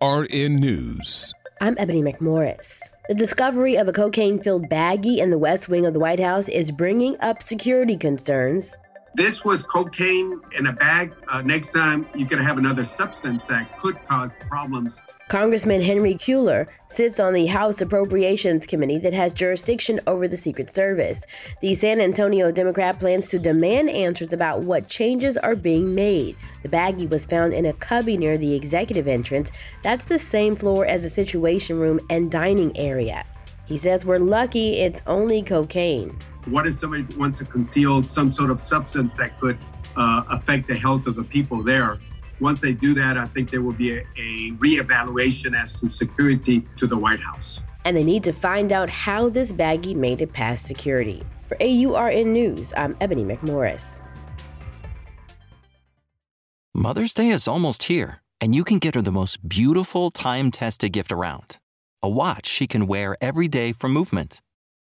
AURN News. I'm Ebony McMorris. The discovery of a cocaine filled baggie in the west wing of the White House is bringing up security concerns. This was cocaine in a bag. Uh, next time, you could have another substance that could cause problems. Congressman Henry Cuellar sits on the House Appropriations Committee that has jurisdiction over the Secret Service. The San Antonio Democrat plans to demand answers about what changes are being made. The baggie was found in a cubby near the executive entrance. That's the same floor as the Situation Room and dining area. He says we're lucky it's only cocaine. What if somebody wants to conceal some sort of substance that could uh, affect the health of the people there? Once they do that, I think there will be a, a reevaluation as to security to the White House. And they need to find out how this baggie made it past security. For AURN News, I'm Ebony McMorris. Mother's Day is almost here, and you can get her the most beautiful time tested gift around a watch she can wear every day for Movement.